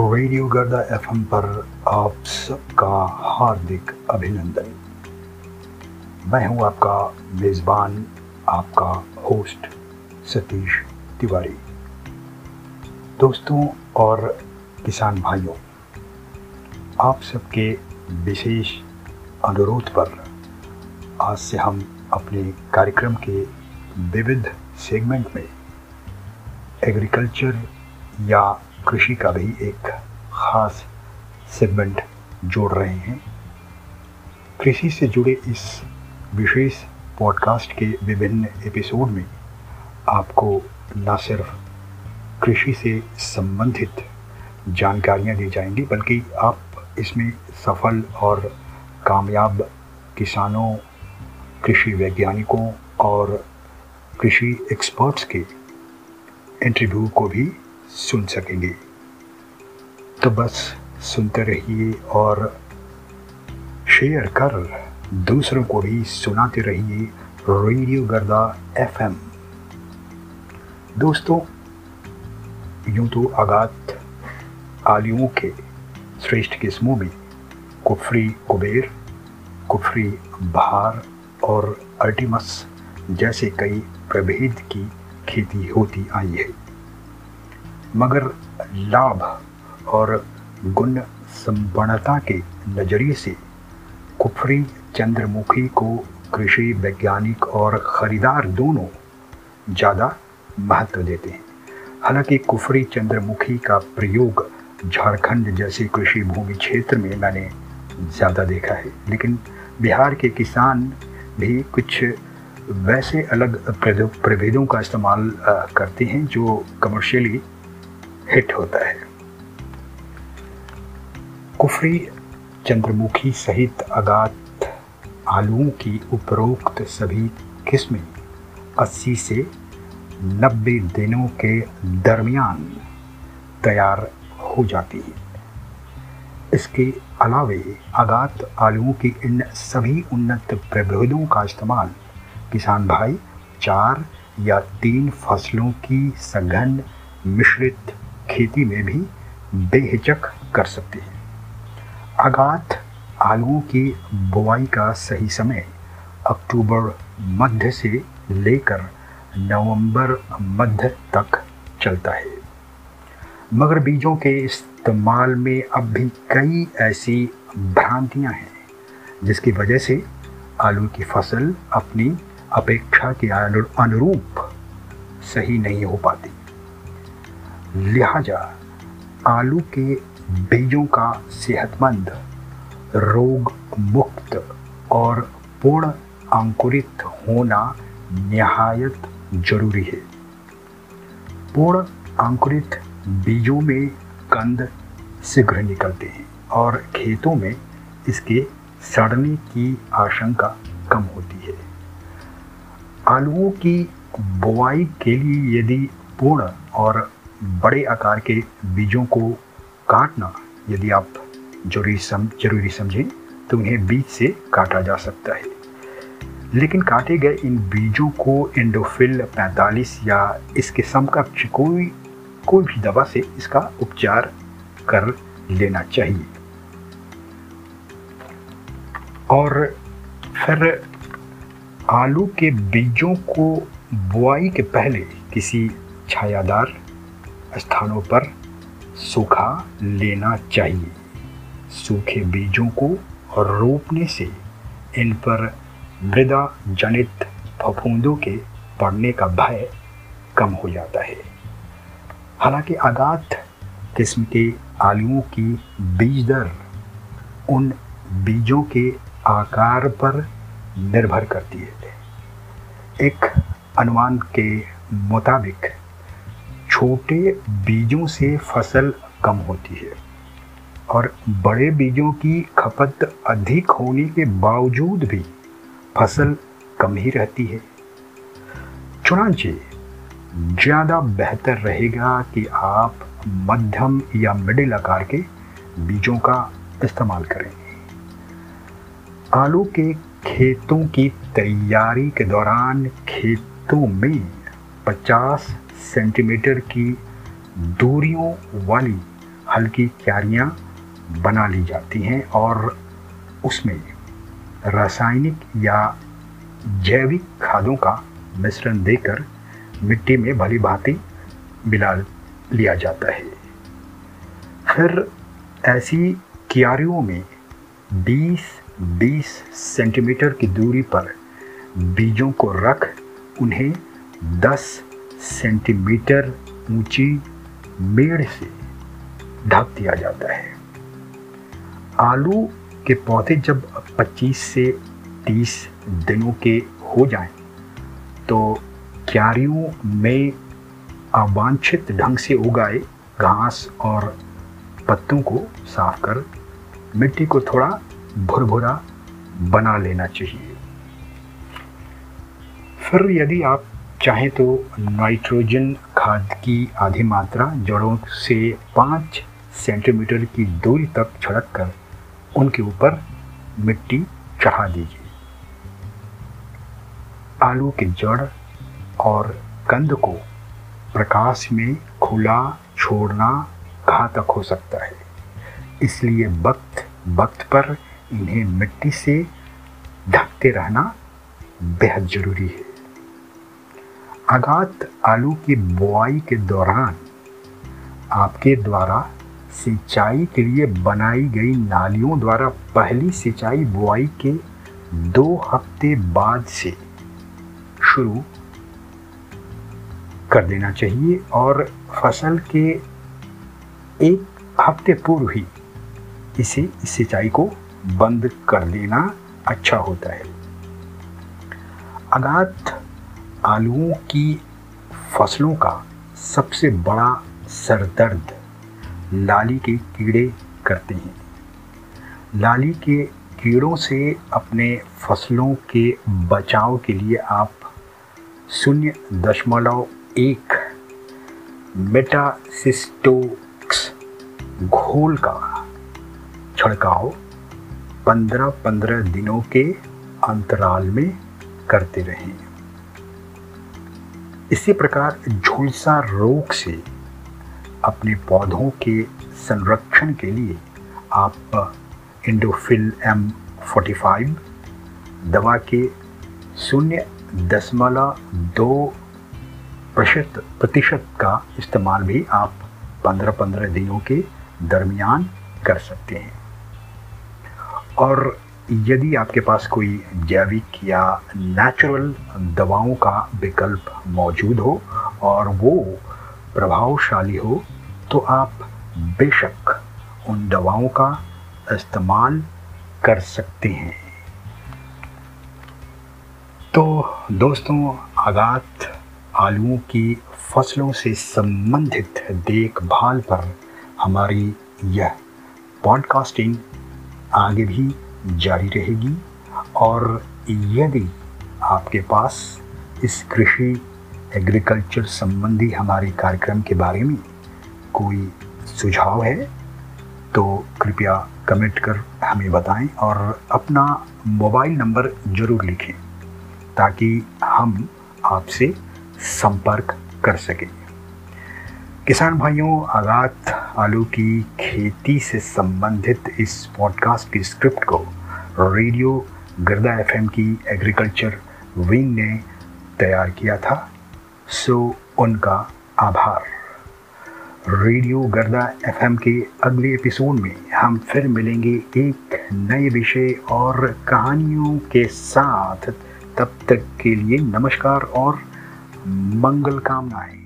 Radio गर्दा FM पर आप सबका हार्दिक अभिनंदन। मैं हूँ आपका मेज़बान, आपका होस्ट सतीश तिवारी। दोस्तों और किसान भाइयों, आप सबके विशेष अनुरोध पर आज से हम अपने कार्यक्रम के विविध सेगमेंट में एग्रीकल्चर या कृषि का भी एक खास सेगमेंट जोड़ रहे हैं। कृषि से जुड़े इस विशेष पॉडकास्ट के विभिन्न एपिसोड में आपको न सिर्फ़ कृषि से संबंधित जानकारियाँ दी जाएँगी, बल्कि आप इसमें सफल और कामयाब किसानों, कृषि वैज्ञानिकों और कृषि एक्सपर्ट्स के इंटरव्यू को भी सुन सकेंगे। तो बस सुनते रहिए और शेयर कर दूसरों को भी सुनाते रहिए रेडियो गर्दा एफएम। दोस्तों, यूँ तो आगात आलियों के श्रेष्ठ किस्मों में कुफरी कुबेर, कुफरी बहार और अर्टिमस जैसे कई प्रभेद की खेती होती आई है। मगर लाभ और गुण संपन्नता के नज़रिए से कुफरी चंद्रमुखी को कृषि वैज्ञानिक और ख़रीदार दोनों ज़्यादा महत्व देते हैं। हालाँकि कुफरी चंद्रमुखी का प्रयोग झारखंड जैसे कृषि भूमि क्षेत्र में मैंने ज़्यादा देखा है, लेकिन बिहार के किसान भी कुछ वैसे अलग प्रभेदों का इस्तेमाल करते हैं जो कमर्शियली हिट होता है। कुफरी चंद्रमुखी सहित अगात आलुओं की उपरोक्त सभी किस्में 80 से 90 दिनों के दरमियान तैयार हो जाती है। इसके अलावे आगात आलुओं की इन सभी उन्नत प्रभेदों का इस्तेमाल किसान भाई चार या तीन फ़सलों की सघन मिश्रित खेती में भी बेहिचक कर सकते हैं। आगात आलुओं की बुआई का सही समय अक्टूबर मध्य से लेकर नवंबर मध्य तक चलता है। मगर बीजों के इस्तेमाल में अब भी कई ऐसी भ्रांतियाँ हैं, जिसकी वजह से आलू की फ़सल अपनी अपेक्षा के अनुरूप सही नहीं हो पाती। लिहाजा आलू के बीजों का सेहतमंद रोग मुक्त और पूर्ण अंकुरित होना निहायत ज़रूरी है। पूर्ण अंकुरित बीजों में कंद शीघ्र निकलते हैं और खेतों में इसके सड़ने की आशंका कम होती है। आलुओं की बुआई के लिए यदि पूर्ण और बड़े आकार के बीजों को काटना। यदि आप ज़रूरी सम, ज़रूरी समझें तो उन्हें बीज से काटा जा सकता है। लेकिन काटे गए इन बीजों को एंडोफिल 45 या इसके समकक्ष कोई कोई भी दवा से इसका उपचार कर लेना चाहिए। और फिर आलू के बीजों को बुआई के पहले किसी छायादार स्थानों पर सूखा लेना चाहिए। सूखे बीजों को रोपने से इन पर मृदा जनित फफूंदों के पड़ने का भय कम हो जाता है। हालाँकि आगात किस्म के आलुओं की बीज दर उन बीजों के आकार पर निर्भर करती है। एक अनुमान के मुताबिक छोटे बीजों से फ़सल कम होती है और बड़े बीजों की खपत अधिक होने के बावजूद भी फ़सल कम ही रहती है। चुनाचे, ज़्यादा बेहतर रहेगा कि आप मध्यम या मिडिल आकार के बीजों का इस्तेमाल करें। आलू के खेतों की तैयारी के दौरान खेतों में 50 सेंटीमीटर की दूरियों वाली हल्की क्यारियाँ बना ली जाती हैं और उसमें रासायनिक या जैविक खादों का मिश्रण देकर मिट्टी में भली भांति मिला लिया जाता है। फिर ऐसी क्यारियों में 20-20 सेंटीमीटर की दूरी पर बीजों को रख, उन्हें 10 सेंटीमीटर ऊँची मेड़ से ढक दिया जाता है। आलू के पौधे जब 25 से 30 दिनों के हो जाएँ, तो क्यारियों में अवांछित ढंग से उगाए घास और पत्तों को साफ़ कर मिट्टी को थोड़ा भुरभुरा बना लेना चाहिए। फिर यदि आप चाहें तो नाइट्रोजन खाद की आधी मात्रा जड़ों से पाँच सेंटीमीटर की दूरी तक छिड़क कर उनके ऊपर मिट्टी चढ़ा दीजिए। आलू के जड़ और कंद को प्रकाश में खुला छोड़ना घातक हो सकता है। इसलिए वक्त वक्त पर इन्हें मिट्टी से ढकते रहना बेहद ज़रूरी है। आघात आलू की बुआई के दौरान आपके द्वारा सिंचाई के लिए बनाई गई नालियों द्वारा पहली सिंचाई बुआई के दो हफ़्ते बाद से शुरू कर देना चाहिए और फ़सल के एक हफ़्ते पूर्व ही इसे सिंचाई को बंद कर देना अच्छा होता है। अगात आलुओं की फ़सलों का सबसे बड़ा सरदर्द लाली के कीड़े करते हैं। लाली के कीड़ों से अपने फ़सलों के बचाव के लिए आप शून्य दशमलव एक मेटासिस्टोक्स घोल का छिड़काव पंद्रह पंद्रह दिनों के अंतराल में करते रहें। इसी प्रकार झुलसा रोग से अपने पौधों के संरक्षण के लिए आप इंडोफिल एम फोर्टी फाइव दवा के शून्य दशमलव दो प्रतिशत प्रतिशत का इस्तेमाल भी आप पंद्रह पंद्रह दिनों के दरमियान कर सकते हैं। और यदि आपके पास कोई जैविक या नेचुरल दवाओं का विकल्प मौजूद हो और वो प्रभावशाली हो तो आप बेशक उन दवाओं का इस्तेमाल कर सकते हैं। तो दोस्तों आगात आलुओं की फ़सलों से संबंधित देखभाल पर हमारी यह पॉडकास्टिंग आगे भी जारी रहेगी और यदि आपके पास इस कृषि एग्रीकल्चर संबंधी हमारे कार्यक्रम के बारे में कोई सुझाव है तो कृपया कमेंट कर हमें बताएँ और अपना मोबाइल नंबर ज़रूर लिखें ताकि हम आपसे संपर्क कर सकें। किसान भाइयों आगात आलू की खेती से संबंधित इस पॉडकास्ट की स्क्रिप्ट को रेडियो गर्दा एफएम की एग्रीकल्चर विंग ने तैयार किया था। सो उनका आभार। रेडियो गर्दा एफएम के अगले एपिसोड में हम फिर मिलेंगे एक नए विषय और कहानियों के साथ। तब तक के लिए नमस्कार और मंगल कामनाएँ।